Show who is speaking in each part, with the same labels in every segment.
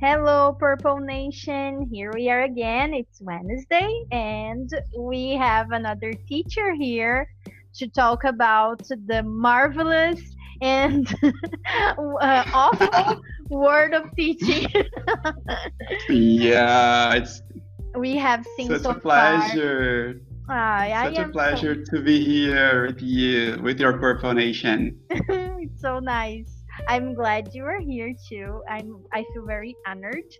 Speaker 1: Hello, Purple Nation. Here we are again. It's Wednesday, and we have another teacher here to talk about the marvelous and uh, awful word of teaching.
Speaker 2: yeah, it's
Speaker 1: we have seen
Speaker 2: such
Speaker 1: so
Speaker 2: a pleasure.
Speaker 1: Far. Uh,
Speaker 2: such a pleasure so... to be here with you, with your Purple Nation.
Speaker 1: it's so nice. I'm glad you are here too. I'm I feel very honored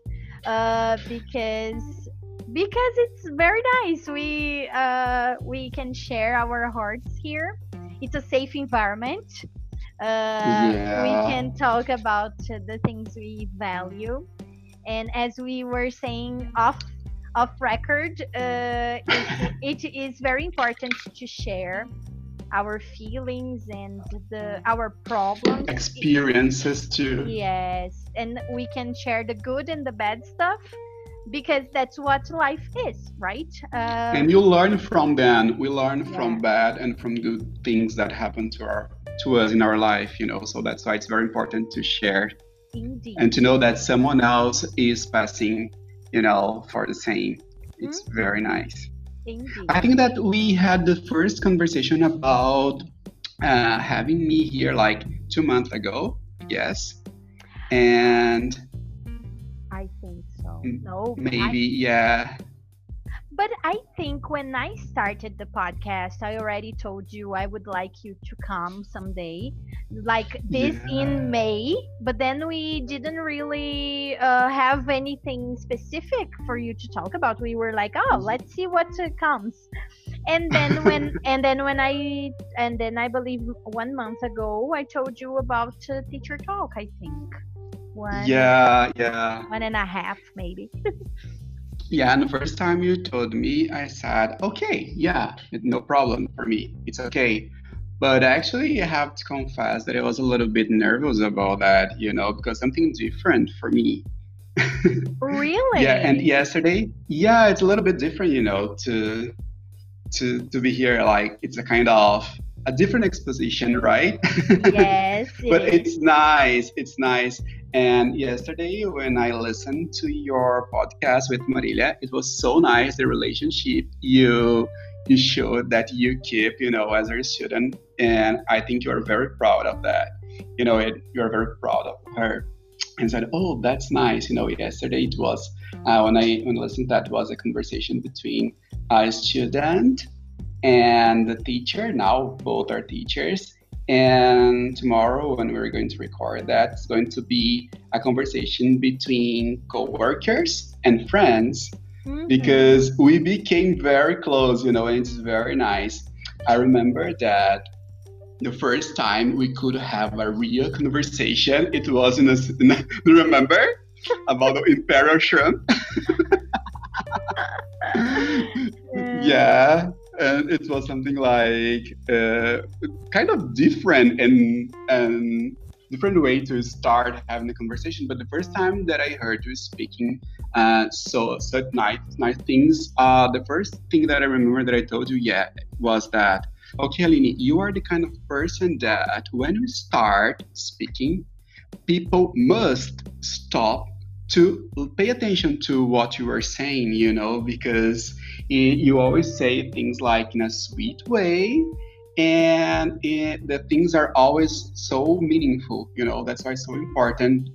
Speaker 1: uh, because because it's very nice. We uh, we can share our hearts here. It's a safe environment. Uh,
Speaker 2: yeah.
Speaker 1: We can talk about the things we value, and as we were saying off off record, uh, it, it is very important to share our feelings and the our problems.
Speaker 2: Experiences too.
Speaker 1: Yes and we can share the good and the bad stuff because that's what life is right?
Speaker 2: Uh, and you learn from them. We learn yeah. from bad and from good things that happen to our to us in our life you know so that's why it's very important to share
Speaker 1: Indeed.
Speaker 2: and to know that someone else is passing you know for the same. It's mm-hmm. very nice I think that we had the first conversation about uh, having me here like two months ago. Yes. And
Speaker 1: I think so. No.
Speaker 2: Maybe, I, yeah.
Speaker 1: But I think when I started the podcast, I already told you I would like you to come someday, like this yeah. in May. But then we didn't really uh, have anything specific for you to talk about. We were like, oh, let's see what uh, comes. And then when and then when I and then I believe one month ago I told you about uh, teacher talk. I think
Speaker 2: one. Yeah, yeah.
Speaker 1: One and a half maybe.
Speaker 2: Yeah, and the first time you told me, I said, okay, yeah, no problem for me. It's okay. But actually, I have to confess that I was a little bit nervous about that, you know, because something different for me.
Speaker 1: really?
Speaker 2: yeah, and yesterday, yeah, it's a little bit different, you know, to to to be here. Like it's a kind of a different exposition, right?
Speaker 1: Yes.
Speaker 2: but it's nice. It's nice. And yesterday, when I listened to your podcast with Marilia, it was so nice the relationship you you showed that you keep, you know, as a student, and I think you are very proud of that. You know, it, you are very proud of her, and said, "Oh, that's nice." You know, yesterday it was uh, when I when I listened, that was a conversation between a student and the teacher. Now both are teachers and tomorrow, when we're going to record that, it's going to be a conversation between co-workers and friends mm-hmm. because we became very close, you know, and it's very nice. I remember that the first time we could have a real conversation, it was in a, in a remember about the imperial shrimp. yeah. yeah and it was something like uh, kind of different and and different way to start having a conversation. But the first time that I heard you speaking uh, so such nice nice things, uh, the first thing that I remember that I told you, yeah, was that okay, Aline, you are the kind of person that when we start speaking, people must stop to pay attention to what you are saying, you know, because it, you always say things like in a sweet way, and it, the things are always so meaningful, you know, that's why it's so important.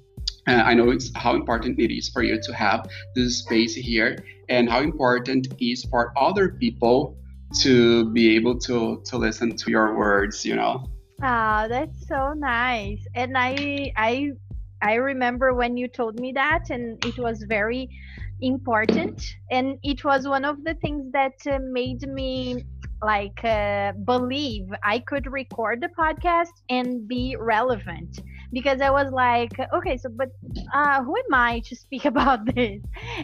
Speaker 2: Uh, I know it's how important it is for you to have this space here, and how important it is for other people to be able to to listen to your words, you know.
Speaker 1: Ah, that's so nice. And I I I remember when you told me that, and it was very important. And it was one of the things that uh, made me like uh, believe I could record the podcast and be relevant because I was like, okay, so but uh, who am I to speak about this?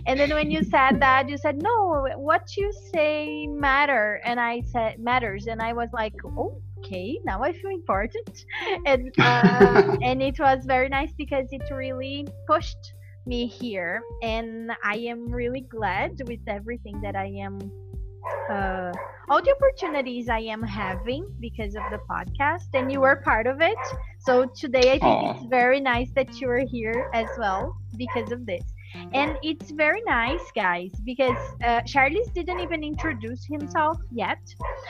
Speaker 1: And then when you said that, you said no, what you say matter, and I said matters, and I was like, oh okay now i feel important. And uh, and it was very nice because it really pushed me here. And i am really glad with everything that i am uh, all the opportunities i am having because of the podcast and you were part of it. So today i think Aww. it's very nice that you are here as well because of this and it's very nice guys because uh, charles didn't even introduce himself yet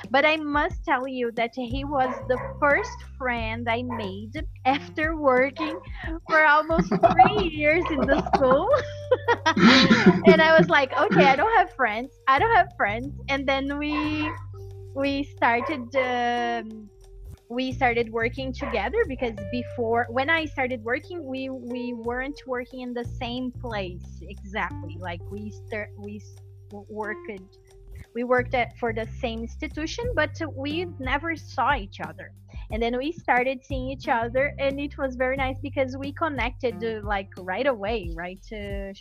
Speaker 1: but i must tell you that he was the first friend i made after working for almost three years in the school. And i was like okay i don't have friends. I don't have friends. And then we we started um, we started working together because before when i started working we we weren't working in the same place exactly. Like we start we worked we worked at for the same institution but we never saw each other and then we started seeing each other and it was very nice because we connected uh, like right away right uh,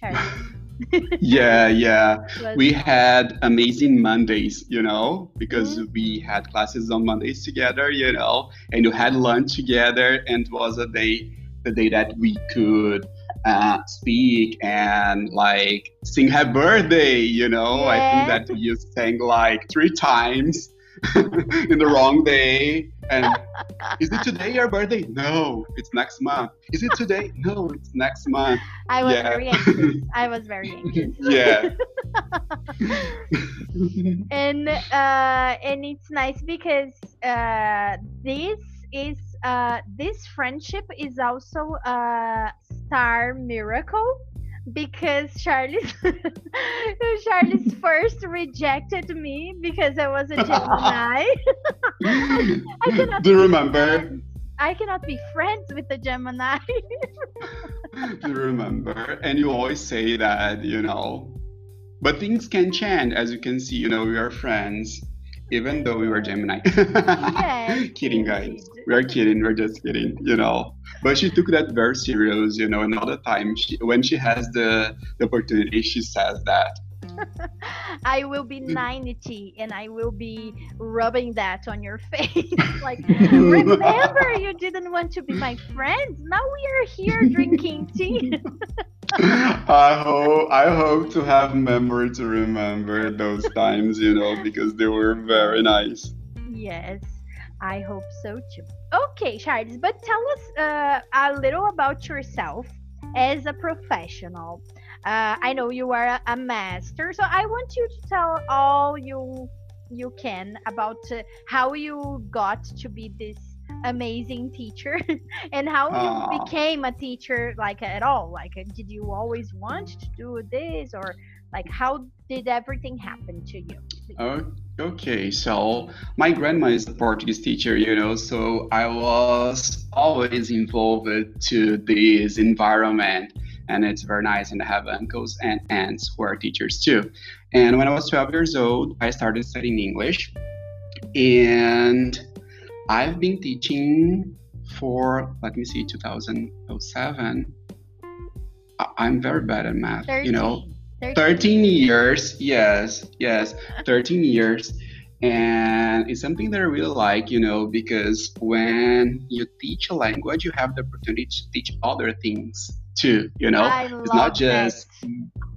Speaker 2: yeah, yeah. We had amazing Mondays, you know, because mm-hmm. we had classes on Mondays together, you know, and you had lunch together, and it was a day, the day that we could uh, speak and like sing happy birthday, you know. Yeah. I think that you sang like three times in the wrong day. And is it today your birthday? No, it's next month. Is it today? No, it's next month.
Speaker 1: I was yeah. very anxious. I was very anxious.
Speaker 2: yeah.
Speaker 1: and uh, and it's nice because uh, this is uh, this friendship is also a star miracle because Charlie's Charlie's first rejected me because I was a Gemini.
Speaker 2: I cannot Do you remember?
Speaker 1: I cannot be friends with the Gemini.
Speaker 2: Do you remember? And you always say that, you know. But things can change, as you can see. You know, we are friends, even though we were Gemini. kidding, guys. We are kidding. We're just kidding. You know but she took that very serious, you know. And all the time, she, when she has the, the opportunity, she says that.
Speaker 1: I will be mm. 90 and I will be rubbing that on your face. like, remember, you didn't want to be my friend. Now we are here drinking tea.
Speaker 2: I hope I hope to have memory to remember those times, you know, because they were very nice.
Speaker 1: Yes. I hope so too. Okay, Charles, but tell us uh, a little about yourself as a professional. Uh, I know you are a, a, master, so I want you to tell all you you can about uh, how you got to be this amazing teacher and how Aww. you became a teacher like at all like did you always want to do this or like how did everything happen to you
Speaker 2: Okay, so my grandma is a Portuguese teacher, you know, so I was always involved to this environment and it's very nice and I have uncles and aunts who are teachers too. And when I was 12 years old, I started studying English and I've been teaching for, let me see, 2007. I'm very bad at math, 13. you know. 13. 13 years yes yes 13 years. And it's something that i really like you know because when you teach a language you have the opportunity to teach other things too you know? It's not just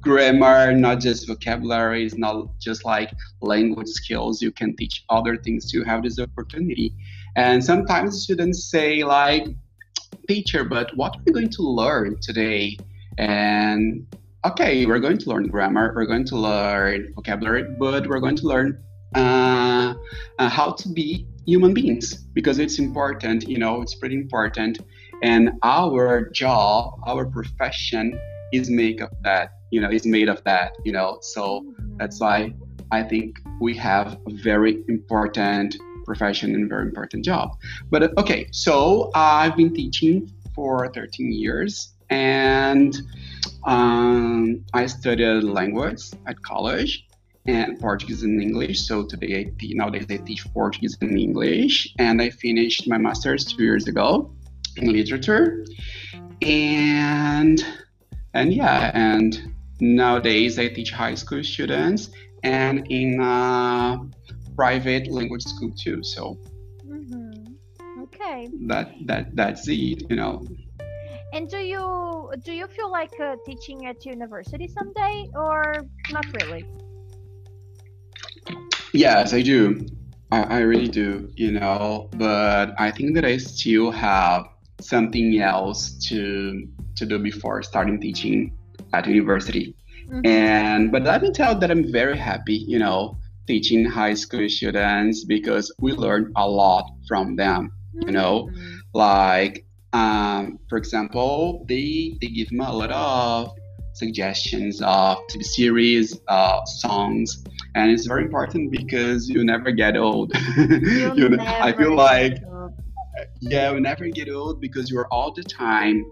Speaker 2: grammar not just vocabulary it's not just like language skills. You can teach other things to have this opportunity. And sometimes students say like teacher but what are we going to learn today? And okay, we're going to learn grammar, we're going to learn vocabulary, but we're going to learn uh, uh, how to be human beings because it's important, you know, it's pretty important. And our job, our profession is made of that, you know, is made of that, you know. So that's why I think we have a very important profession and very important job. But uh, okay, so I've been teaching for 13 years and um, I studied language at college and Portuguese and English. So today, I te- nowadays I teach Portuguese and English, and I finished my master's two years ago in literature. And and yeah, and nowadays I teach high school students and in a private language school too. So
Speaker 1: mm-hmm. okay,
Speaker 2: that that that's it. You know.
Speaker 1: And do you do you feel like uh, teaching at university someday, or not really?
Speaker 2: Yes, I do. I, I really do. You know, but I think that I still have something else to to do before starting teaching at university. Mm-hmm. And but let me tell that I'm very happy, you know, teaching high school students because we learn a lot from them. You know, mm-hmm. like um, for example, they they give me a lot of suggestions of TV series, uh, songs, and it's very important because you never get old. you
Speaker 1: never
Speaker 2: I feel like yeah, we never get old because you're all the time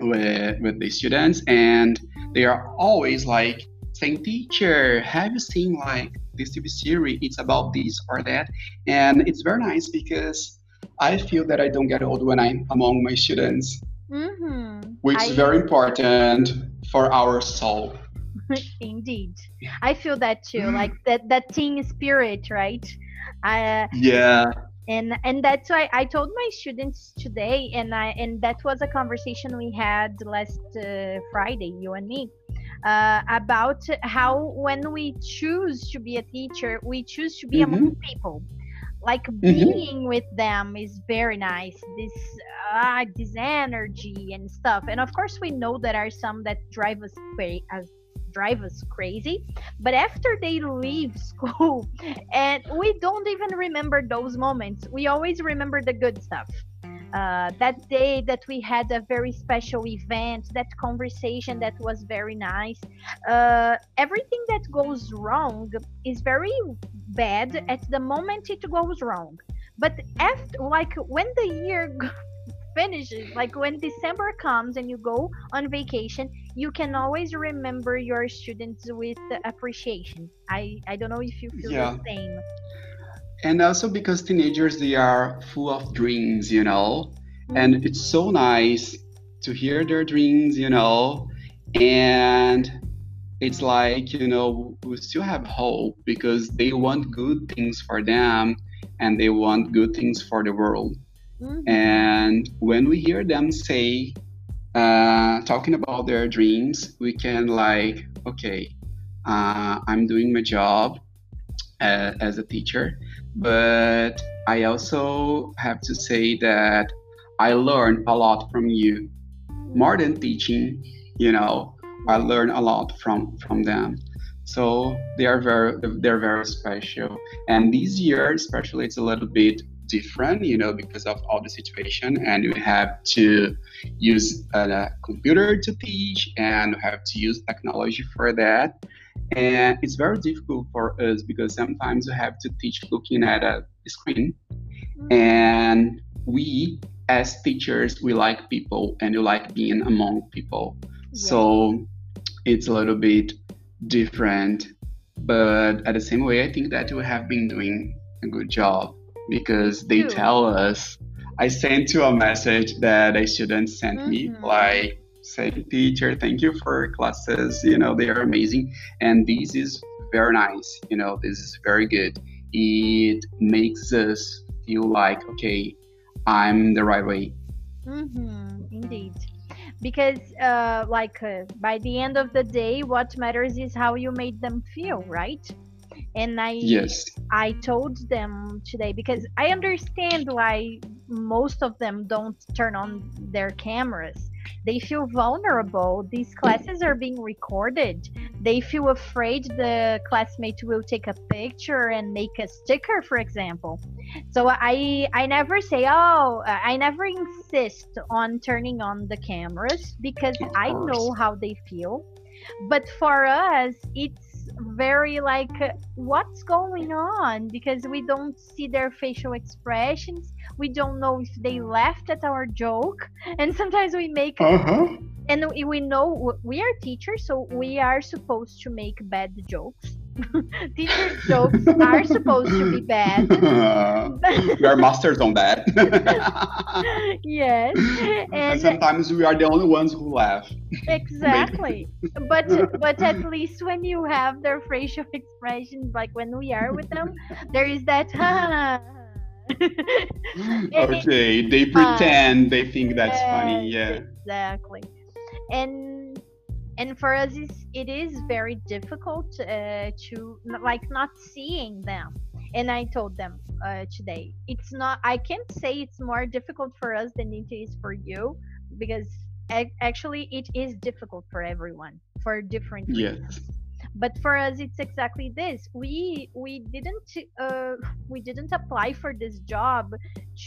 Speaker 2: with with the students, and they are always like saying, "Teacher, have you seen like this TV series? It's about this or that," and it's very nice because I feel that I don't get old when I'm among my students, mm-hmm. which I... is very important for our soul.
Speaker 1: Indeed, I feel that too. Like that that team spirit, right?
Speaker 2: Uh, yeah.
Speaker 1: And and that's why I told my students today, and I and that was a conversation we had last uh, Friday, you and me. Uh, about how when we choose to be a teacher, we choose to be mm-hmm. among people like mm-hmm. being with them is very nice. This uh, this energy and stuff. And of course we know there are some that drive us crazy as drive us crazy. But after they leave school and we don't even remember those moments. We always remember the good stuff. Uh, that day that we had a very special event, that conversation that was very nice. Uh, everything that goes wrong is very bad at the moment it goes wrong. But after, like when the year finishes, like when December comes and you go on vacation, you can always remember your students with appreciation. I I don't know if you feel yeah. the same
Speaker 2: and also because teenagers they are full of dreams you know and it's so nice to hear their dreams you know and it's like you know we still have hope because they want good things for them and they want good things for the world mm-hmm. and when we hear them say uh, talking about their dreams we can like okay uh, i'm doing my job uh, as a teacher but I also have to say that I learned a lot from you, more than teaching. You know, I learned a lot from from them. So they are very they're very special. And this year, especially, it's a little bit different, you know, because of all the situation, and we have to use a computer to teach, and have to use technology for that. And it's very difficult for us because sometimes you have to teach looking at a screen. Mm-hmm. And we, as teachers, we like people and we like being among people. Yeah. So it's a little bit different. But at the same way, I think that we have been doing a good job because they tell us. I sent you a message that a student sent mm-hmm. me like say teacher thank you for classes you know they are amazing and this is very nice you know this is very good it makes us feel like okay i'm the right way
Speaker 1: mm-hmm, indeed because uh, like uh, by the end of the day what matters is how you made them feel right? And i
Speaker 2: yes.
Speaker 1: I told them today because i understand why most of them don't turn on their cameras they feel vulnerable. These classes are being recorded. They feel afraid the classmate will take a picture and make a sticker for example. So i i never say oh i never insist on turning on the cameras because i know how they feel. But for us it's very like what's going on? Because we don't see their facial expressions we don't know if they laughed at our joke and sometimes we make uh-huh. and we know we are teachers so we are supposed to make bad jokes teacher jokes are supposed to be bad.
Speaker 2: we are masters on that.
Speaker 1: yes.
Speaker 2: And, and, sometimes we are the only ones who laugh.
Speaker 1: Exactly. but but at least when you have their facial expressions, like when we are with them, there is that
Speaker 2: okay, they pretend uh, they think that's yes, funny. Yeah.
Speaker 1: Exactly. And and for us it is very difficult uh, to like not seeing them and i told them uh, today it's not i can't say it's more difficult for us than it is for you because actually it is difficult for everyone for different
Speaker 2: yes.
Speaker 1: But for us it's exactly this. We we didn't uh, we didn't apply for this job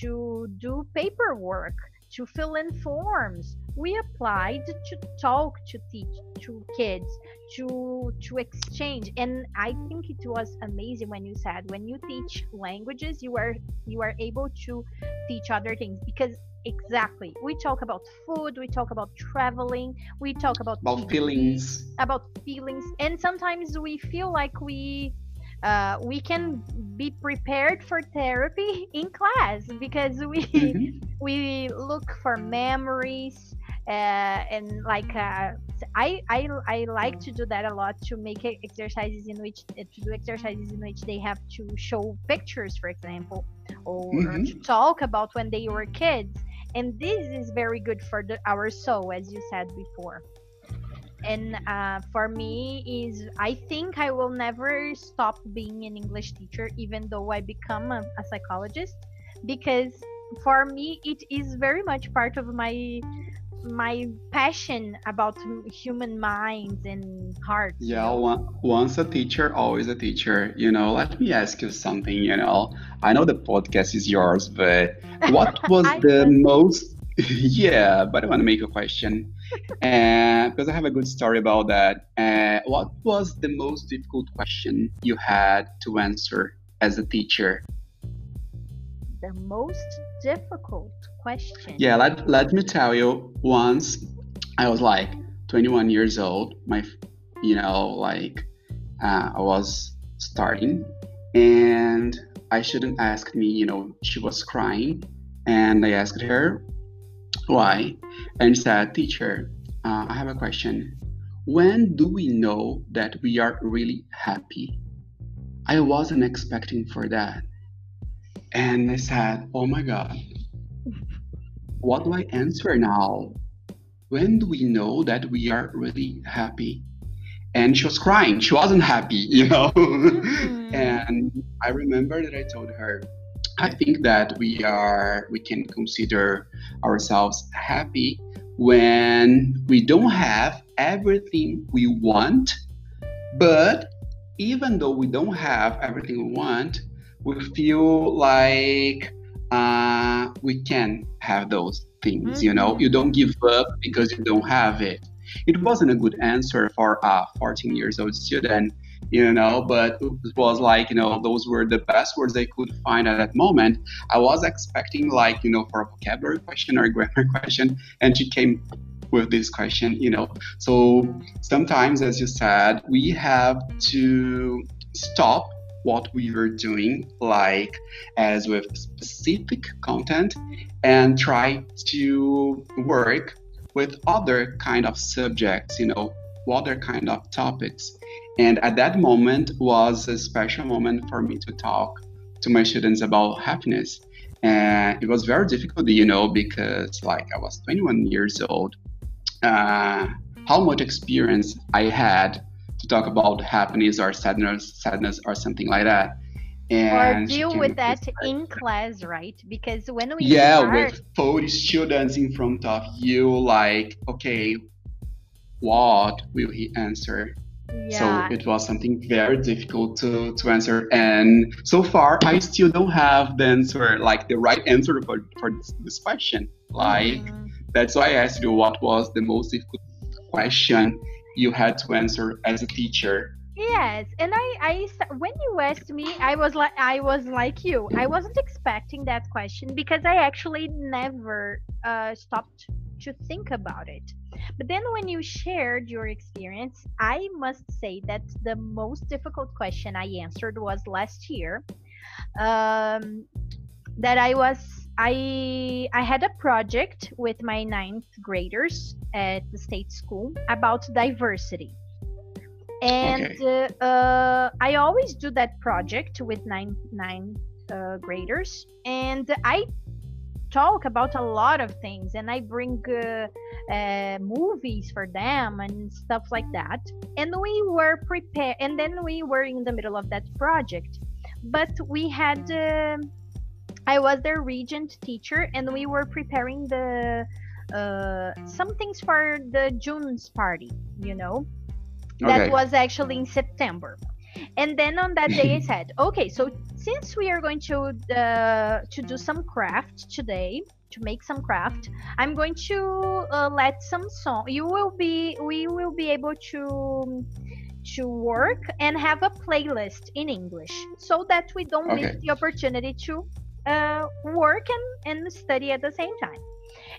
Speaker 1: to do paperwork to fill in forms. We applied to talk to teach to kids to to exchange. And i think it was amazing when you said when you teach languages you are you are able to teach other things. Because exactly we talk about food we talk about traveling we talk about
Speaker 2: about TV, feelings
Speaker 1: about feelings and sometimes we feel like we uh, we can be prepared for therapy in class because we mm-hmm. we look for memories uh, and like uh, I, I I like to do that a lot to make exercises in which uh, to do exercises in which they have to show pictures, for example, or, mm-hmm. to talk about when they were kids, and this is very good for the, our soul, as you said before. And uh, for me, is I think I will never stop being an English teacher, even though I become a, a psychologist, because for me it is very much part of my my passion about human minds and hearts.
Speaker 2: Yeah, once a teacher, always a teacher. You know, let me ask you something. You know, I know the podcast is yours, but what was the most? yeah, but I want to make a question, uh, because I have a good story about that. Uh, what was the most difficult question you had to answer as a teacher?
Speaker 1: The most difficult question.
Speaker 2: Yeah, let, let me tell you, once I was like 21 years old, my, you know, like uh, I was starting and I shouldn't ask me, you know, she was crying and I asked her why and said, teacher, uh, I have a question. When do we know that we are really happy? I wasn't expecting for that. And I said, oh my God, what do I answer now? When do we know that we are really happy? And she was crying. She wasn't happy, you know? Mm. and I remember that I told her, I think that we are, we can consider ourselves happy when we don't have everything we want, but even though we don't have everything we want, we feel like uh, we can have those things. Mm-hmm. You know, mm-hmm. you don't give up because you don't have it. It wasn't a good answer for a 14 years old student, you know, but it was like, you know, those were the best words I could find at that moment. I was expecting, like, you know, for a vocabulary question or a grammar question, and she came with this question, you know. So sometimes, as you said, we have to stop what we were doing, like as with specific content, and try to work with other kind of subjects, you know, other kind of topics. And at that moment was a special moment for me to talk to my students about happiness. And it was very difficult, you know, because like I was 21 years old. Uh, how much experience I had to talk about happiness or sadness, sadness or something like that.
Speaker 1: And or deal with that in class, right? Because when we
Speaker 2: yeah, start... with 40 students in front of you, like, okay, what will he answer? Yeah. So it was something very difficult to, to answer. And so far, I still don't have the answer, like the right answer for, for this, this question. Like, mm. that's why I asked you what was the most difficult question you had to answer as a teacher.
Speaker 1: Yes and i i when you asked me i was like i was like you. I wasn't expecting that question because i actually never uh, stopped to think about it. But then when you shared your experience i must say that the most difficult question i answered was last year um, that i was I I had a project with my ninth graders at the state school about diversity, and okay. uh, uh, I always do that project with nine nine uh, graders, and I talk about a lot of things, and I bring uh, uh, movies for them and stuff like that. And we were prepared, and then we were in the middle of that project, but we had uh, I was their regent teacher, and we were preparing the uh, some things for the June's party, you know. That was actually in September. And then on that day, I said, okay, so since we are going to uh, to do some craft today, to make some craft, I'm going to uh, let some song. You will be, we will be able to to work and have a playlist in English so that we don't okay. miss the opportunity to uh, work and, and study at the same time.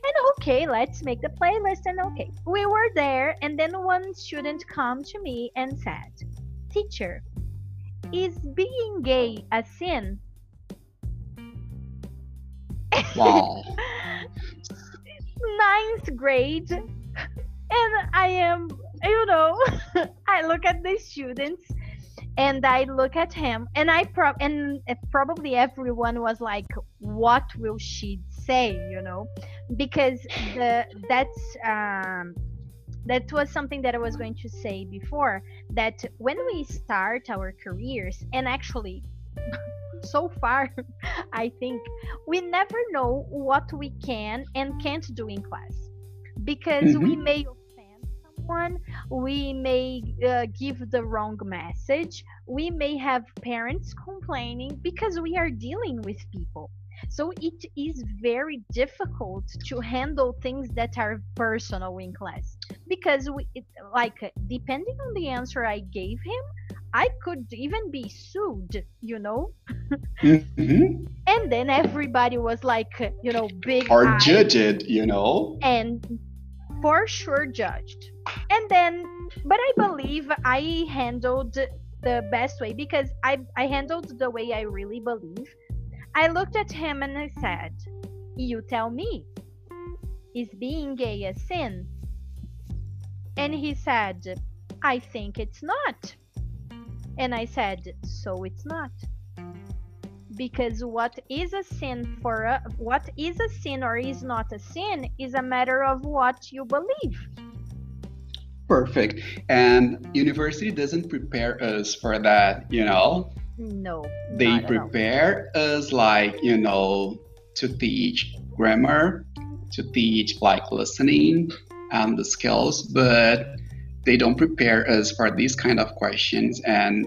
Speaker 1: And okay, let's make the playlist. And okay, we were there, and then one student come to me and said, "Teacher, is being gay a sin?"
Speaker 2: Wow.
Speaker 1: Ninth grade, and I am, you know, I look at the students and I look at him, and I pro and probably everyone was like, "What will she say?" You know, because the that's um, that was something that I was going to say before. That when we start our careers, and actually. so far, I think we never know what we can and can't do in class because mm-hmm. we may someone, we may uh, give the wrong message, we may have parents complaining because we are dealing with people. So it is very difficult to handle things that are personal in class because we it, like depending on the answer I gave him, I could even be sued, you know? Mm-hmm. and then everybody was like, you know, big.
Speaker 2: Or judged, you know?
Speaker 1: And for sure judged. And then but i believe i handled the best way because i i handled the way i really believe. I looked at him and i said you tell me is being gay a sin? And he said i think it's not. And i said so it's not because what is a sin for a, what is a sin or is not a sin is a matter of what you believe.
Speaker 2: Perfect. And university doesn't prepare us for that you know?
Speaker 1: No
Speaker 2: they prepare us like you know to teach grammar to teach like listening and the skills but they don't prepare us for these kind of questions and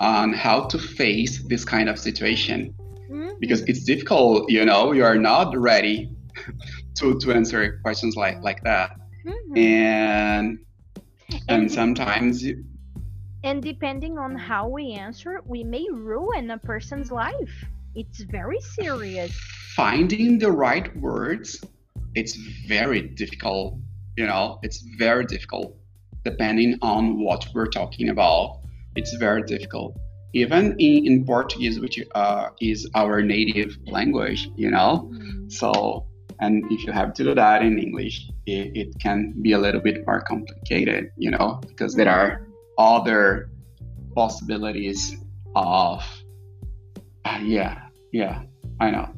Speaker 2: on how to face this kind of situation. Mm-hmm. because it's difficult you know you are not ready to to answer questions like like that. Mm-hmm. and, and and sometimes you,
Speaker 1: and depending on how we answer we may ruin a person's life. It's very serious.
Speaker 2: Finding the right words it's very difficult you know it's very difficult depending on what we're talking about it's very difficult. Even in, in Portuguese, which uh, is our native language, you know. So, and if you have to do that in English, it, it can be a little bit more complicated, you know, because there are other possibilities of. Uh, yeah, yeah, I know.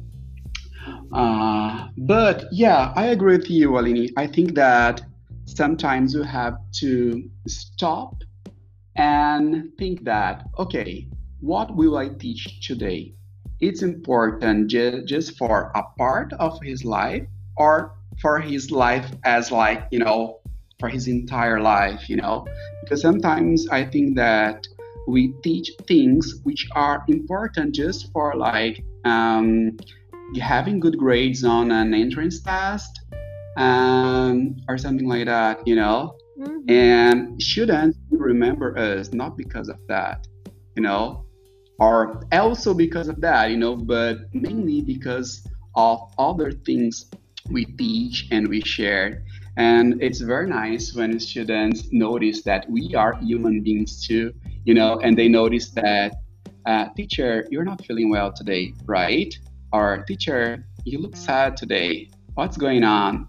Speaker 2: Uh, but yeah, I agree with you, Aline. I think that sometimes you have to stop and think that, okay, what will I teach today? It's important ju- just for a part of his life or for his life as like, you know, for his entire life, you know? Because sometimes I think that we teach things which are important just for like um, having good grades on an entrance test um, or something like that, you know? Mm-hmm. And students remember us not because of that, you know, or also because of that, you know, but mainly because of other things we teach and we share. And it's very nice when students notice that we are human beings too, you know, and they notice that, uh, teacher, you're not feeling well today, right? Or teacher, you look sad today. What's going on?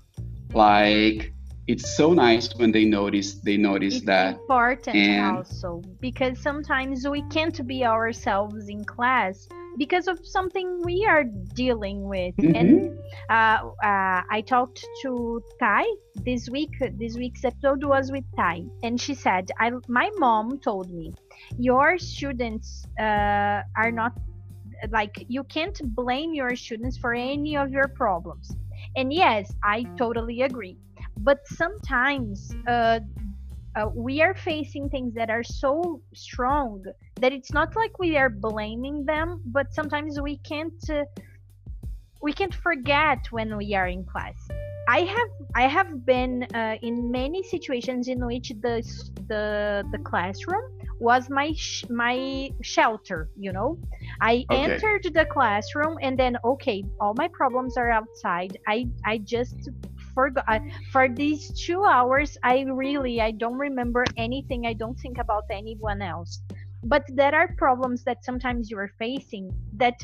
Speaker 2: Like, it's so nice when they notice they notice
Speaker 1: it's
Speaker 2: that.
Speaker 1: important and also because sometimes we can't be ourselves in class because of something we are dealing with. Mm-hmm. and uh, uh, i talked to tai this week this week's episode was with tai and she said I, my mom told me your students uh, are not like you can't blame your students for any of your problems. And yes i totally agree but sometimes uh, uh, we are facing things that are so strong that it's not like we are blaming them but sometimes we can't uh, we can't forget when we are in class. I have i have been uh, in many situations in which the the the classroom was my sh- my shelter you know? I okay. entered the classroom and then okay all my problems are outside. I i just forgot for these two hours i really i don't remember anything i don't think about anyone else but there are problems that sometimes you are facing that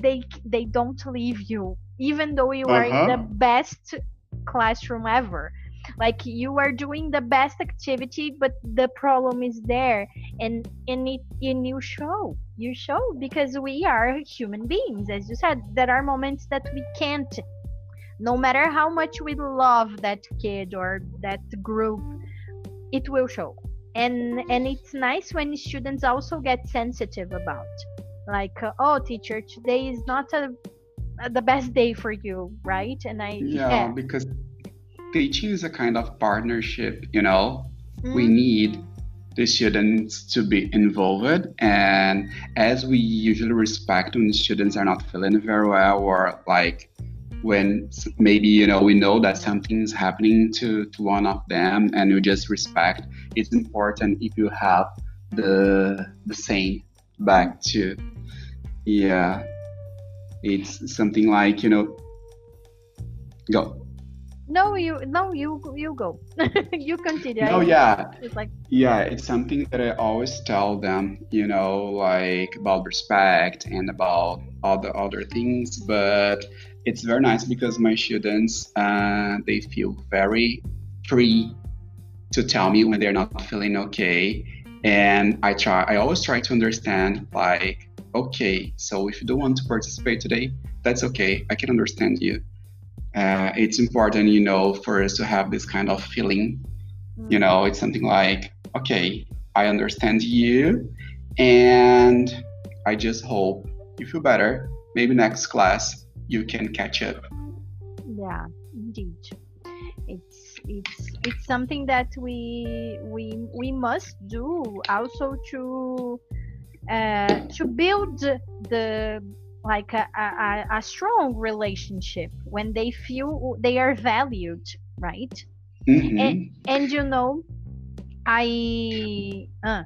Speaker 1: they they don't leave you even though you uh-huh. are in the uh-huh. best classroom ever like you are doing the best activity but the problem is there and and it and you show you show because we are human beings as you said there are moments that we can't no matter how much we love that kid or that group it will show and and it's nice when students also get sensitive about like uh, oh teacher today is not a, the best day for you right and i
Speaker 2: yeah, yeah. because teaching is a kind of partnership you know mm-hmm. we need the students to be involved and as we usually respect when students are not feeling very well or like when maybe you know we know that something is happening to to one of them and you just respect it's important if you have the the same back to yeah. It's something like you know go.
Speaker 1: No you no you you go. You continue.
Speaker 2: No yeah. It's like yeah it's something that i always tell them you know like about respect and about all the other things but it's very nice because my students uh, they feel very free to tell me when they're not feeling okay. And i try i always try to understand like okay so if you don't want to participate today that's okay. I can understand you. Uh, it's important you know for us to have this kind of feeling. You know it's something like okay i understand you and i just hope you feel better maybe next class you can catch up
Speaker 1: yeah indeed it's it's it's something that we we we must do also to uh, to build the like a, a, a strong relationship when they feel they are valued right mm-hmm. and, and you know i uh.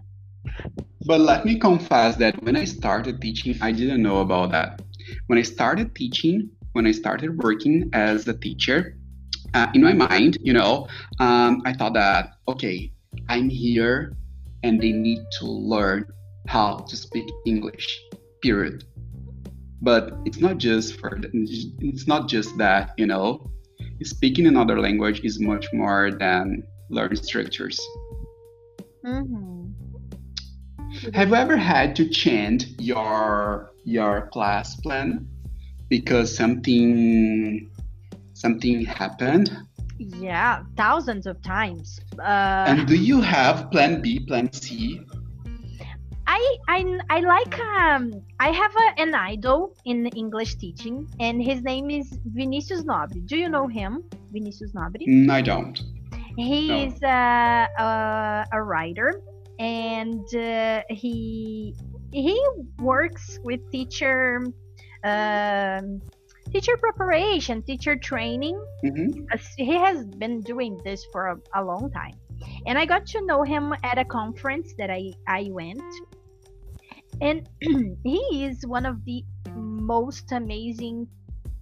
Speaker 2: But let me confess that when i started teaching i didn't know about that. When i started teaching when i started working as a teacher uh, in my mind you know um, i thought that okay i'm here and they need to learn how to speak english period. But it's not just for it's not just that you know. Speaking another language is much more than learning structures. Mm-hmm. Have you ever had to change your your class plan because something something happened
Speaker 1: yeah thousands of times
Speaker 2: uh... and do you have plan b plan c
Speaker 1: I I I like um I have a, an idol in English teaching and his name is Vinicius Nobre. Do you know him, Vinicius Nobre?
Speaker 2: Mm, I don't.
Speaker 1: He no. is a, a, a writer and uh, he he works with teacher um, teacher preparation, teacher training. Mm-hmm. He has been doing this for a, a long time and I got to know him at a conference that I I went and he is one of the most amazing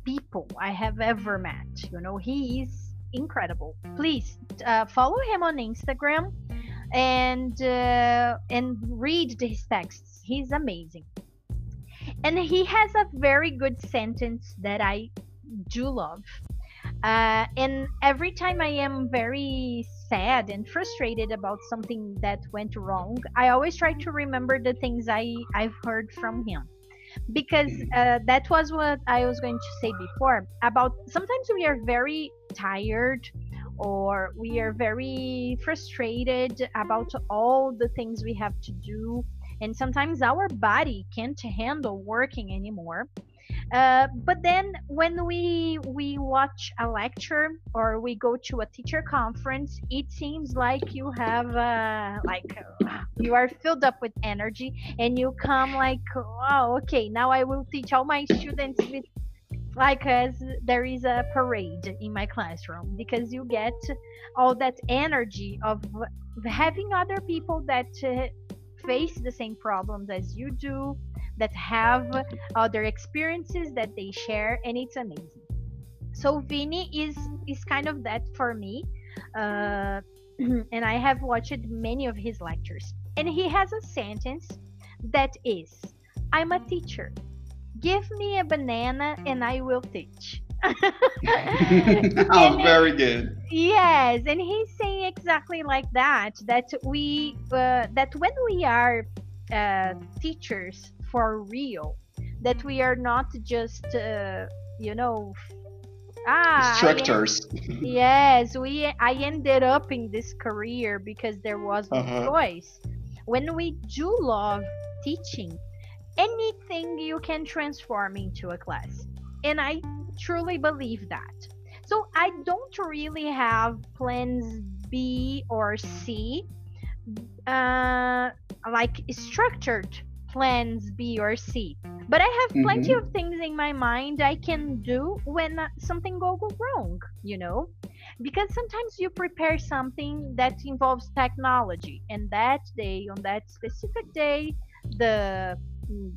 Speaker 1: people I have ever met. You know, he is incredible. Please uh, follow him on Instagram and uh, and read his texts. He's amazing. And he has a very good sentence that I do love. Uh, and every time I am very sad and frustrated about something that went wrong, I always try to remember the things I, I've heard from him. Because uh, that was what I was going to say before about sometimes we are very tired or we are very frustrated about all the things we have to do. And sometimes our body can't handle working anymore uh, but then when we we watch a lecture or we go to a teacher conference it seems like you have uh, like you are filled up with energy and you come like oh okay now i will teach all my students with like as there is a parade in my classroom because you get all that energy of having other people that uh, face the same problems as you do that have other experiences that they share and it's amazing. So Vini is is kind of that for me uh, and i have watched many of his lectures. And he has a sentence that is i'm a teacher give me a banana and i will teach
Speaker 2: oh, very good.
Speaker 1: Yes, and he's saying exactly like that. That we uh, that when we are uh, teachers for real, that we are not just uh, you know
Speaker 2: ah instructors.
Speaker 1: yes, we I ended up in this career because there was no uh-huh. choice. When we do love teaching, anything you can transform into a class. And I truly believe that. So I don't really have plans B or C, uh, like structured plans B or C. But I have plenty mm-hmm. of things in my mind I can do when something go, go wrong, you know? Because sometimes you prepare something that involves technology, and that day, on that specific day, the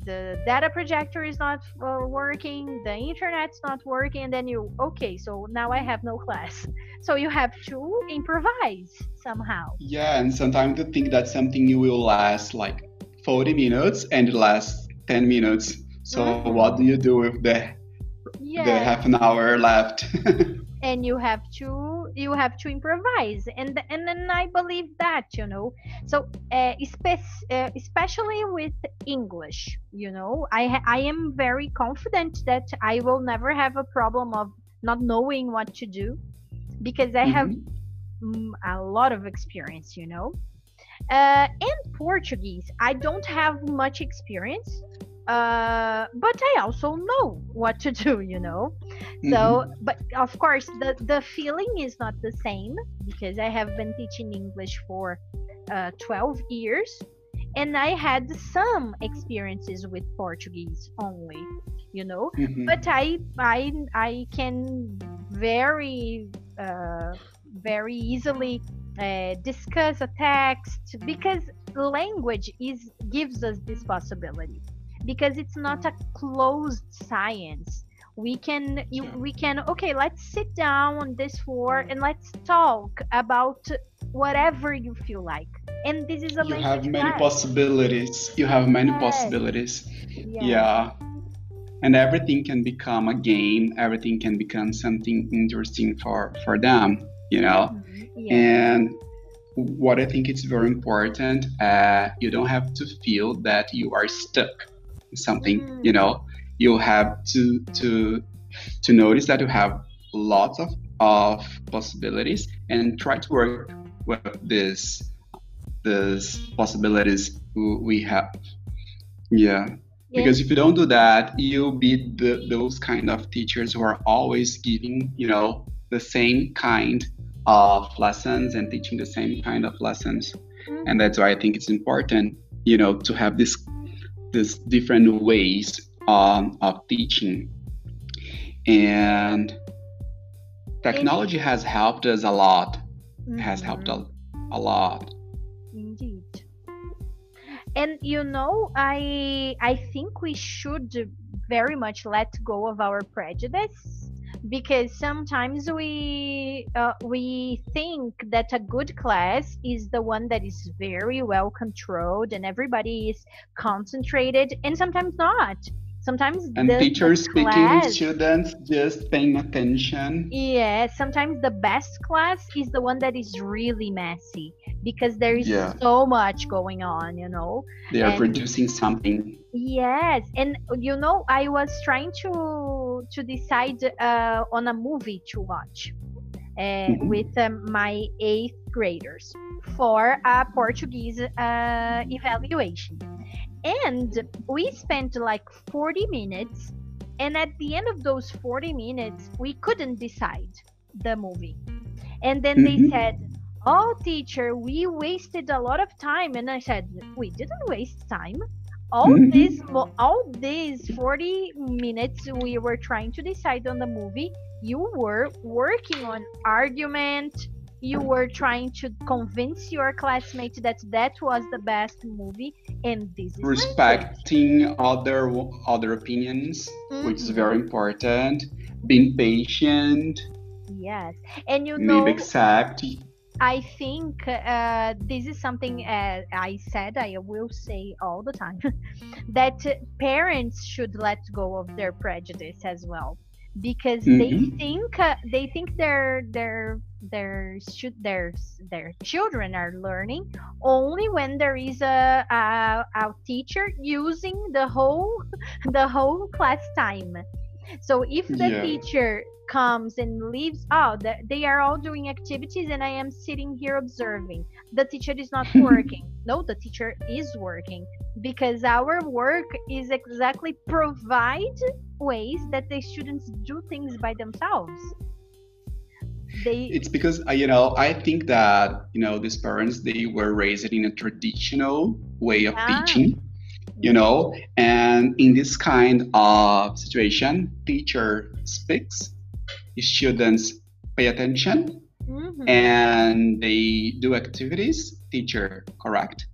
Speaker 1: the data projector is not uh, working the internet's not working and then you okay so now i have no class so you have to improvise somehow
Speaker 2: yeah and sometimes you think that something you will last like 40 minutes and it lasts 10 minutes so mm-hmm. what do you do with the yeah. the half an hour left
Speaker 1: and you have to you have to improvise. And and then i believe that you know. So uh, spe- uh, especially with english you know i i am very confident that i will never have a problem of not knowing what to do because i mm-hmm. have a lot of experience you know. Uh, and portuguese i don't have much experience uh, but I also know what to do, you know. Mm-hmm. So, but of course, the the feeling is not the same because I have been teaching English for uh, 12 years, and I had some experiences with Portuguese only, you know. Mm-hmm. But I I I can very uh, very easily uh, discuss a text because language is gives us this possibility because it's not a closed science we can you, we can okay let's sit down on this floor and let's talk about whatever you feel like and this is a
Speaker 2: you have many class. possibilities you have many yes. possibilities yeah. yeah and everything can become a game everything can become something interesting for for them you know mm-hmm. yeah. and what i think is very important uh, you don't have to feel that you are stuck something mm. you know you have to to to notice that you have lots of of possibilities and try to work with this these possibilities we have yeah because if you don't do that you'll be the, those kind of teachers who are always giving you know the same kind of lessons and teaching the same kind of lessons mm-hmm. and that's why i think it's important you know to have this these different ways um, of teaching. And technology has helped us a lot. Mm-hmm. Has helped a, a lot.
Speaker 1: Indeed. And you know, I I think we should very much let go of our prejudice because sometimes we uh, we think that a good class is the one that is very well controlled and everybody is concentrated and sometimes not. Sometimes
Speaker 2: and the, teachers the class, speaking students just paying attention.
Speaker 1: Yeah sometimes the best class is the one that is really messy because there is yeah. so much going on you know
Speaker 2: they are and, producing something
Speaker 1: yes and you know i was trying to to decide uh, on a movie to watch uh, mm-hmm. with um, my eighth graders for a portuguese uh, evaluation and we spent like 40 minutes and at the end of those 40 minutes we couldn't decide the movie and then mm-hmm. they said oh teacher we wasted a lot of time. And i said we didn't waste time. All mm-hmm. this all these 40 minutes we were trying to decide on the movie you were working on argument. You were trying to convince your classmates that that was the best movie. And this is
Speaker 2: respecting other other opinions mm-hmm. which is very mm-hmm. important. Being patient.
Speaker 1: Yes. And you know
Speaker 2: maybe accept
Speaker 1: I think uh, this is something uh, I said, I will say all the time, that parents should let go of their prejudice as well, because mm-hmm. they think uh, they think their their their should their their children are learning only when there is a, a a teacher using the whole the whole class time. So if the yeah. teacher comes and leaves out, oh they are all doing activities and i am sitting here observing the teacher is not working no the teacher is working because our work is exactly provide ways that the students do things by themselves
Speaker 2: they it's because uh, you know i think that you know these parents they were raised in a traditional way of yeah. teaching you know and in this kind of situation teacher speaks students pay attention mm-hmm. and they do activities teacher correct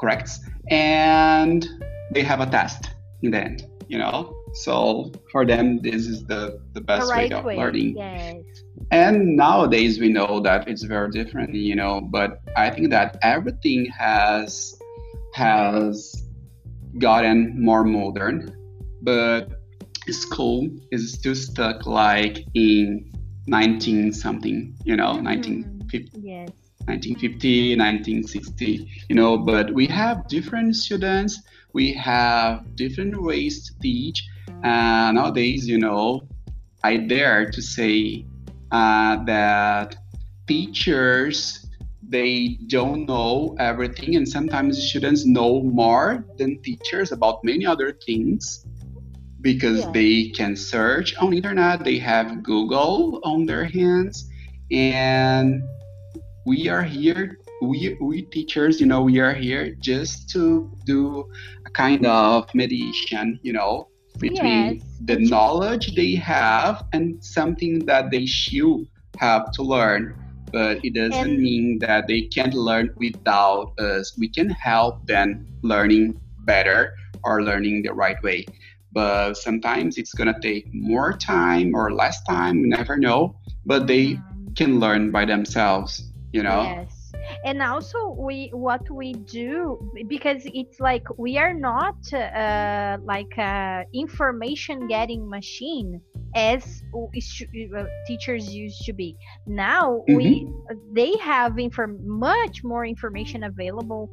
Speaker 2: corrects and they have a test in the end you know so for them this is the the best the right way of way. learning
Speaker 1: yes.
Speaker 2: and nowadays we know that it's very different you know but i think that everything has has gotten more modern but school is still stuck like in 19 something, you know, mm-hmm. 1950.
Speaker 1: Yes.
Speaker 2: 1950, 1960, you know, but we have different students, we have different ways to teach. And nowadays, you know, I dare to say uh, that teachers they don't know everything and sometimes students know more than teachers about many other things because yeah. they can search on internet they have google on their hands and we are here we we teachers you know we are here just to do a kind of mediation you know between yes. the knowledge they have and something that they should have to learn but it doesn't and mean that they can't learn without us. We can help them learning better or learning the right way. But sometimes it's going to take more time or less time we never know but they mm-hmm. can learn by themselves you know?
Speaker 1: Yes. And also we what we do because it's like we are not uh, like a information getting machine as uh, teachers used to be now mm-hmm. we they have inform much more information available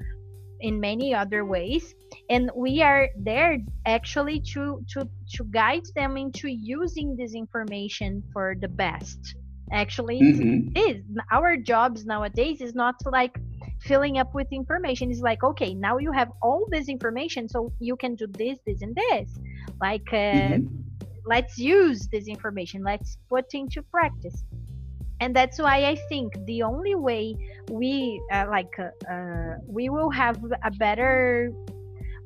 Speaker 1: in many other ways and we are there actually to to to guide them into using this information for the best actually mm-hmm. is our jobs nowadays is not like filling up with information it's like okay now you have all this information so you can do this this and this like uh, mm-hmm. Let's use this information let's put into practice. And that's why i think the only way we uh, like uh, uh, we will have a better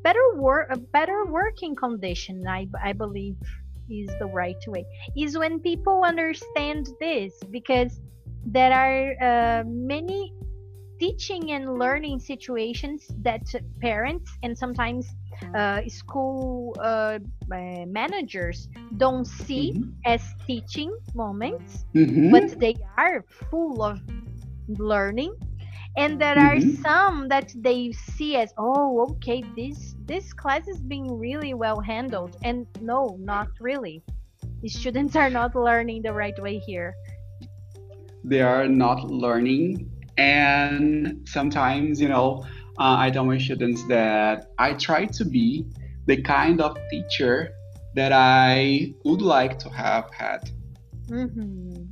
Speaker 1: better work a better working condition i i believe is the right way is when people understand this because there are uh, many teaching and learning situations that parents and sometimes uh, school uh, uh, managers don't see mm-hmm. as teaching moments, mm-hmm. but they are full of learning. And there mm-hmm. are some that they see as, oh, okay, this this class is being really well handled, and no, not really. The students are not learning the right way here.
Speaker 2: They are not learning, and sometimes, you know, uh, I tell my students that I try to be the kind of teacher that I would like to have had. Mm-hmm.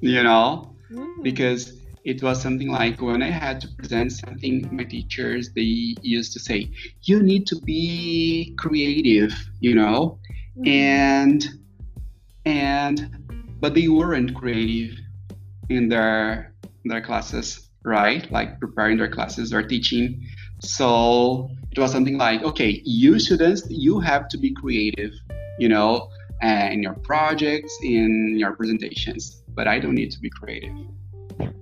Speaker 2: You know, mm-hmm. because it was something like when I had to present something, my teachers they used to say, "You need to be creative," you know, mm-hmm. and and but they weren't creative in their their classes, right? Like preparing their classes or teaching. So it was something like, okay, you students, you have to be creative, you know, uh, in your projects, in your presentations. But I don't need to be creative.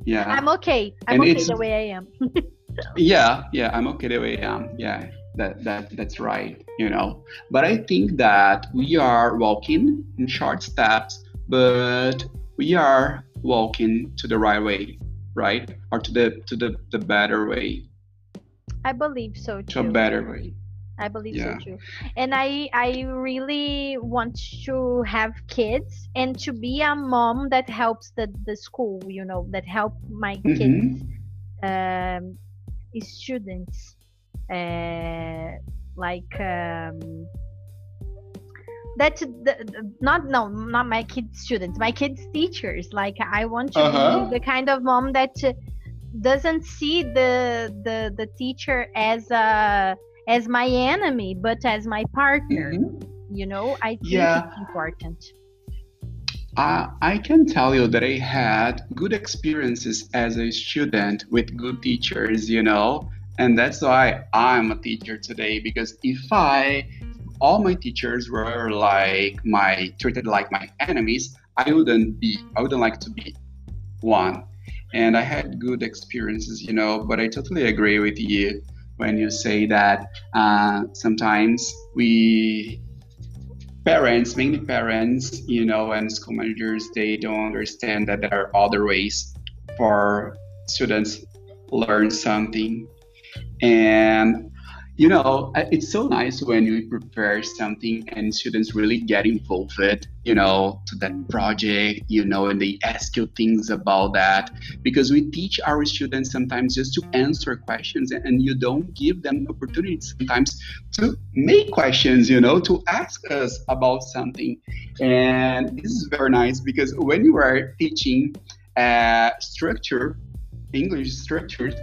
Speaker 2: Yeah.
Speaker 1: I'm okay. I'm and okay the way I am.
Speaker 2: yeah, yeah, I'm okay the way I am. Yeah, that that that's right. You know, but I think that we are walking in short steps, but we are walking to the right way, right, or to the to the the better way.
Speaker 1: I believe so too.
Speaker 2: To a better way.
Speaker 1: I believe yeah. so too. And I I really want to have kids and to be a mom that helps the, the school, you know, that help my mm-hmm. kids um students uh like um that the, not no not my kids students my kids teachers like i want to uh-huh. be the kind of mom that doesn't see the the the teacher as a as my enemy but as my partner mm-hmm. you know i think yeah. it's important
Speaker 2: uh, I can tell you that I had good experiences as a student with good teachers, you know, and that's why I'm a teacher today. Because if I, all my teachers were like my treated like my enemies, I wouldn't be. I wouldn't like to be one. And I had good experiences, you know. But I totally agree with you when you say that uh, sometimes we parents mainly parents you know and school managers they don't understand that there are other ways for students learn something and you know it's so nice when you prepare something and students really get involved you know to that project you know and they ask you things about that. Because we teach our students sometimes just to answer questions and you don't give them opportunities sometimes to make questions you know to ask us about something. And this is very nice because when you are teaching uh, structure english structures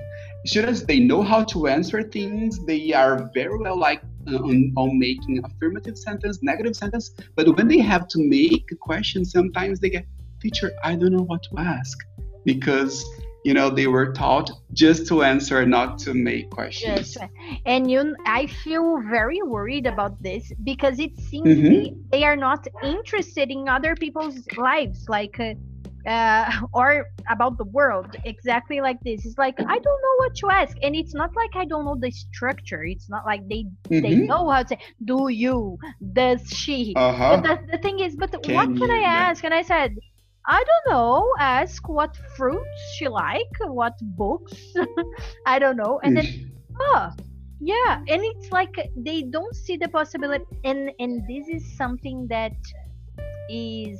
Speaker 2: students they know how to answer things. They are very well like uh, on, on making affirmative sentence negative sentence. But when they have to make a question sometimes they get teacher i don't know what to ask. Because you know they were taught just to answer not to make questions. Yes.
Speaker 1: And you i feel very worried about this because it seems mm-hmm. they, they, are not interested in other people's lives. Like uh, uh, or about the world exactly like this. It's like i don't know what to ask. And it's not like i don't know the structure. It's not like they mm-hmm. they know how to say do you does she. Uh-huh. but the, the thing is but can what can i ask? Yeah. and i said i don't know. Ask what fruits she like what books. I don't know. And then oh yeah. And it's like they don't see the possibility. And and this is something that is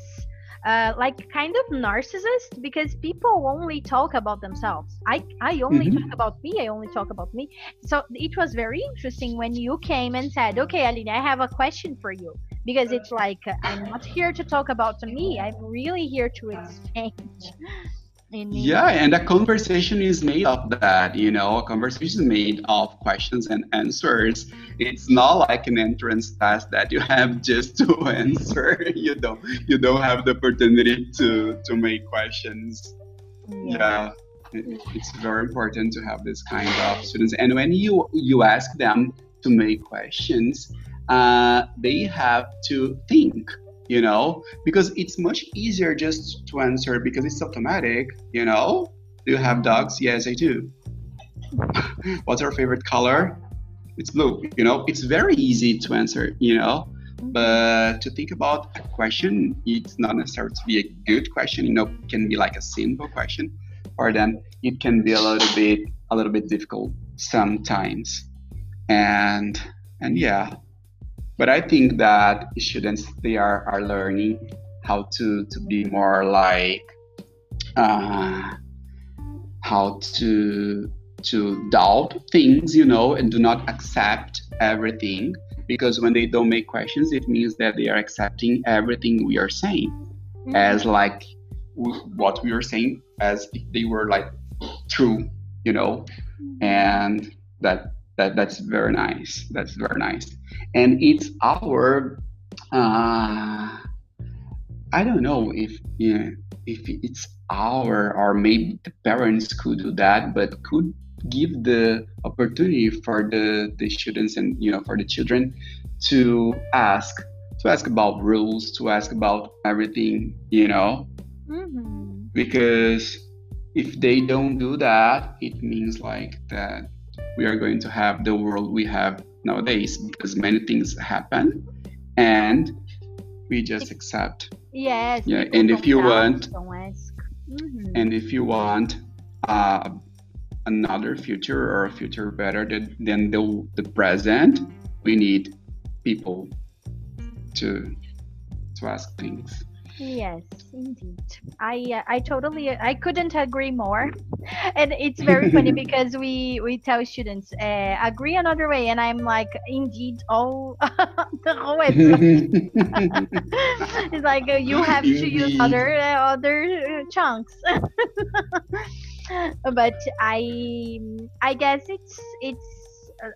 Speaker 1: uh, like kind of narcissist because people only talk about themselves. I I only mm-hmm. talk about me. I only talk about me. So it was very interesting when you came and said, "Okay, Aline, I have a question for you." Because it's like I'm not here to talk about me. I'm really here to exchange
Speaker 2: yeah and a conversation is made of that you know a conversation is made of questions and answers. It's not like an entrance test that you have just to answer. You don't you don't have the opportunity to to make questions. Yeah, yeah. It's very important to have this kind of students. And when you you ask them to make questions uh, they have to think you know, because it's much easier just to answer because it's automatic, you know. Do you have dogs? Yes, I do. What's your favorite color? It's blue, you know. It's very easy to answer, you know. But to think about a question, it's not necessarily to be a good question, you know, it can be like a simple question, or then it can be a little bit a little bit difficult sometimes. And and yeah, but I think that students they are, are learning how to, to be more like uh, how to to doubt things, you know, and do not accept everything. Because when they don't make questions, it means that they are accepting everything we are saying mm-hmm. as like what we are saying as if they were like true you know mm-hmm. and that that that's very nice. That's very nice. And it's our uh i don't know if yeah if it's our or maybe the parents could do that but could give the opportunity for the the students and you know for the children to ask to ask about rules to ask about everything you know? Mm-hmm. because if they don't do that it means like that we are going to have the world we have nowadays because many things happen and we just accept.
Speaker 1: Yes
Speaker 2: yeah and if you want mm-hmm. and if you want uh, another future or a future better than, than the, the present we need people to to ask things
Speaker 1: yes indeed. I uh, i totally i couldn't agree more. And it's very funny because we we tell students uh, agree another way. And i'm like indeed all the whole it's like uh, you have to use other uh, other uh, chunks. But i i guess it's it's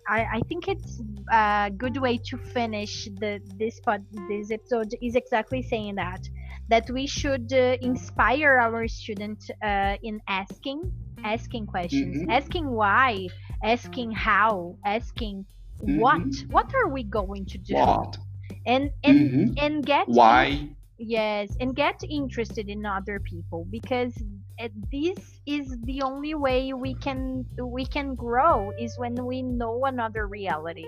Speaker 1: I, I think it's a good way to finish the this pod, this episode is exactly saying that that we should uh, inspire our students uh, in asking asking questions mm-hmm. asking why asking how asking mm-hmm. what what are we going to do
Speaker 2: what?
Speaker 1: and and mm-hmm. and get
Speaker 2: why
Speaker 1: yes and get interested in other people because this is the only way we can we can grow is when we know another reality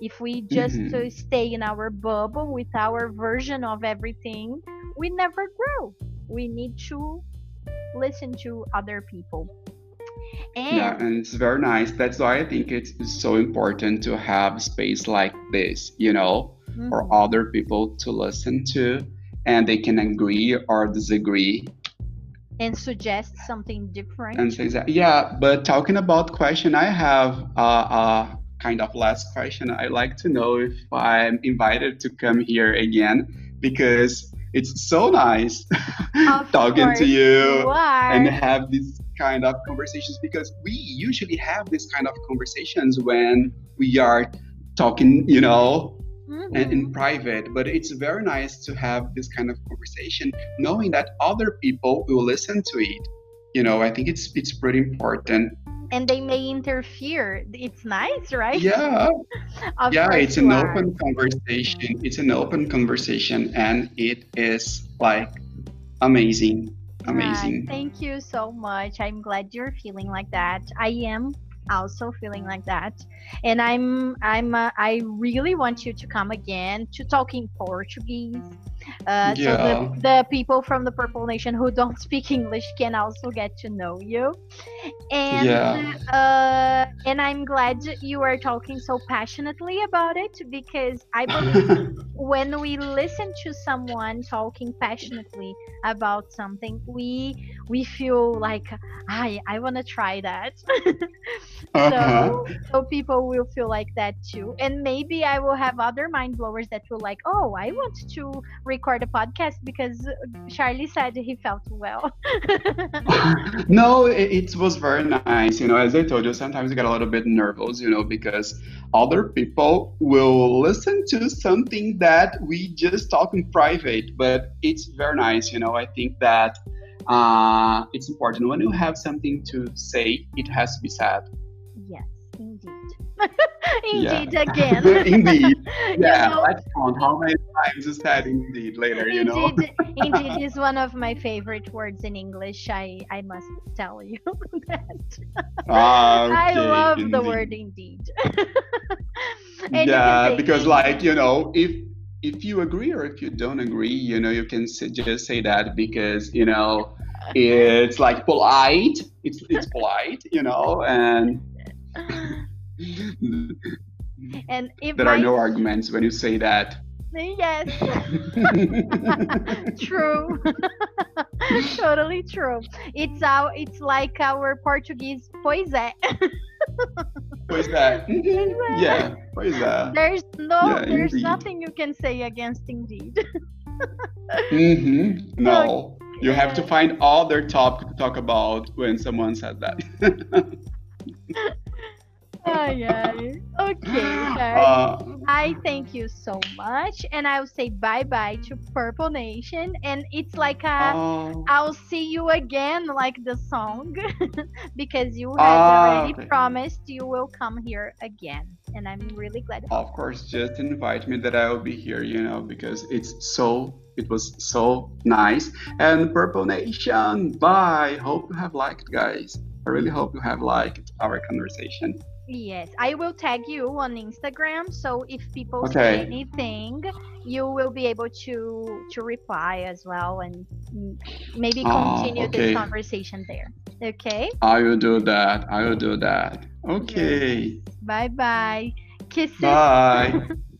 Speaker 1: if we just mm-hmm. uh, stay in our bubble with our version of everything we never grow. We need to listen to other people.
Speaker 2: And yeah and it's very nice. That's why i think it's so important to have space like this you know mm-hmm. for other people to listen to and they can agree or disagree.
Speaker 1: And suggest something different.
Speaker 2: And say that yeah but talking about question i have a, a kind of last question. I'd like to know if i'm invited to come here again because it's so nice talking to you,
Speaker 1: you
Speaker 2: and have these kind of conversations because we usually have this kind of conversations when we are talking you know mm-hmm. and in private but it's very nice to have this kind of conversation knowing that other people will listen to it. You know i think it's it's pretty important
Speaker 1: and they may interfere. It's nice right?
Speaker 2: Yeah. Yeah it's an are. open conversation. It's an open conversation and it is like amazing amazing.
Speaker 1: Right. thank you so much. I'm glad you're feeling like that. I am also feeling like that. And i'm i'm uh, i really want you to come again to talk in portuguese uh, yeah. so the, the people from the purple nation who don't speak english can also get to know you and yeah. uh, and i'm glad you are talking so passionately about it because i believe when we listen to someone talking passionately about something we we feel like i i want to try that uh-huh. so so people will feel like that too and maybe i will have other mind blowers that will like oh i want to record a podcast because charlie said he felt well.
Speaker 2: No it, it was very nice. You know as i told you sometimes you get a little bit nervous you know because other people will listen to something that we just talk in private but it's very nice. You know i think that uh, it's important. When you have something to say it has to be said.
Speaker 1: Yes indeed indeed yeah. again.
Speaker 2: Indeed. Yeah you know, let's count how many times is that indeed later
Speaker 1: indeed,
Speaker 2: you know?
Speaker 1: Indeed is one of my favorite words in english. I i must tell you that.
Speaker 2: Ah, okay,
Speaker 1: i love
Speaker 2: indeed.
Speaker 1: the word indeed.
Speaker 2: Yeah because like you know if if you agree or if you don't agree, you know, you can just say that because you know it's like polite. It's it's polite, you know, and
Speaker 1: and if
Speaker 2: there are no arguments when you say that.
Speaker 1: Yes. true. totally true. It's our it's like our Portuguese pois é.
Speaker 2: pois é. yeah, pois é.
Speaker 1: There's no yeah, there's indeed. nothing you can say against indeed.
Speaker 2: mm-hmm. No. You have to find other topic to talk about when someone said that.
Speaker 1: Ai, ai. Okay, uh, I thank you so much. And I'll say bye bye to Purple Nation. And it's like a uh, I'll see you again, like the song, because you had uh, already okay. promised you will come here again. And I'm really glad.
Speaker 2: Of course, just invite me that I will be here, you know, because it's so, it was so nice. And Purple Nation, bye. Hope you have liked, guys. I really hope you have liked our conversation.
Speaker 1: Yes, I will tag you on Instagram. So if people okay. say anything, you will be able to to reply as well and maybe ah, continue oh, okay. this conversation there. Okay.
Speaker 2: I will do that. I will do that. Okay. Yes.
Speaker 1: Bye bye. Kisses.
Speaker 2: Bye.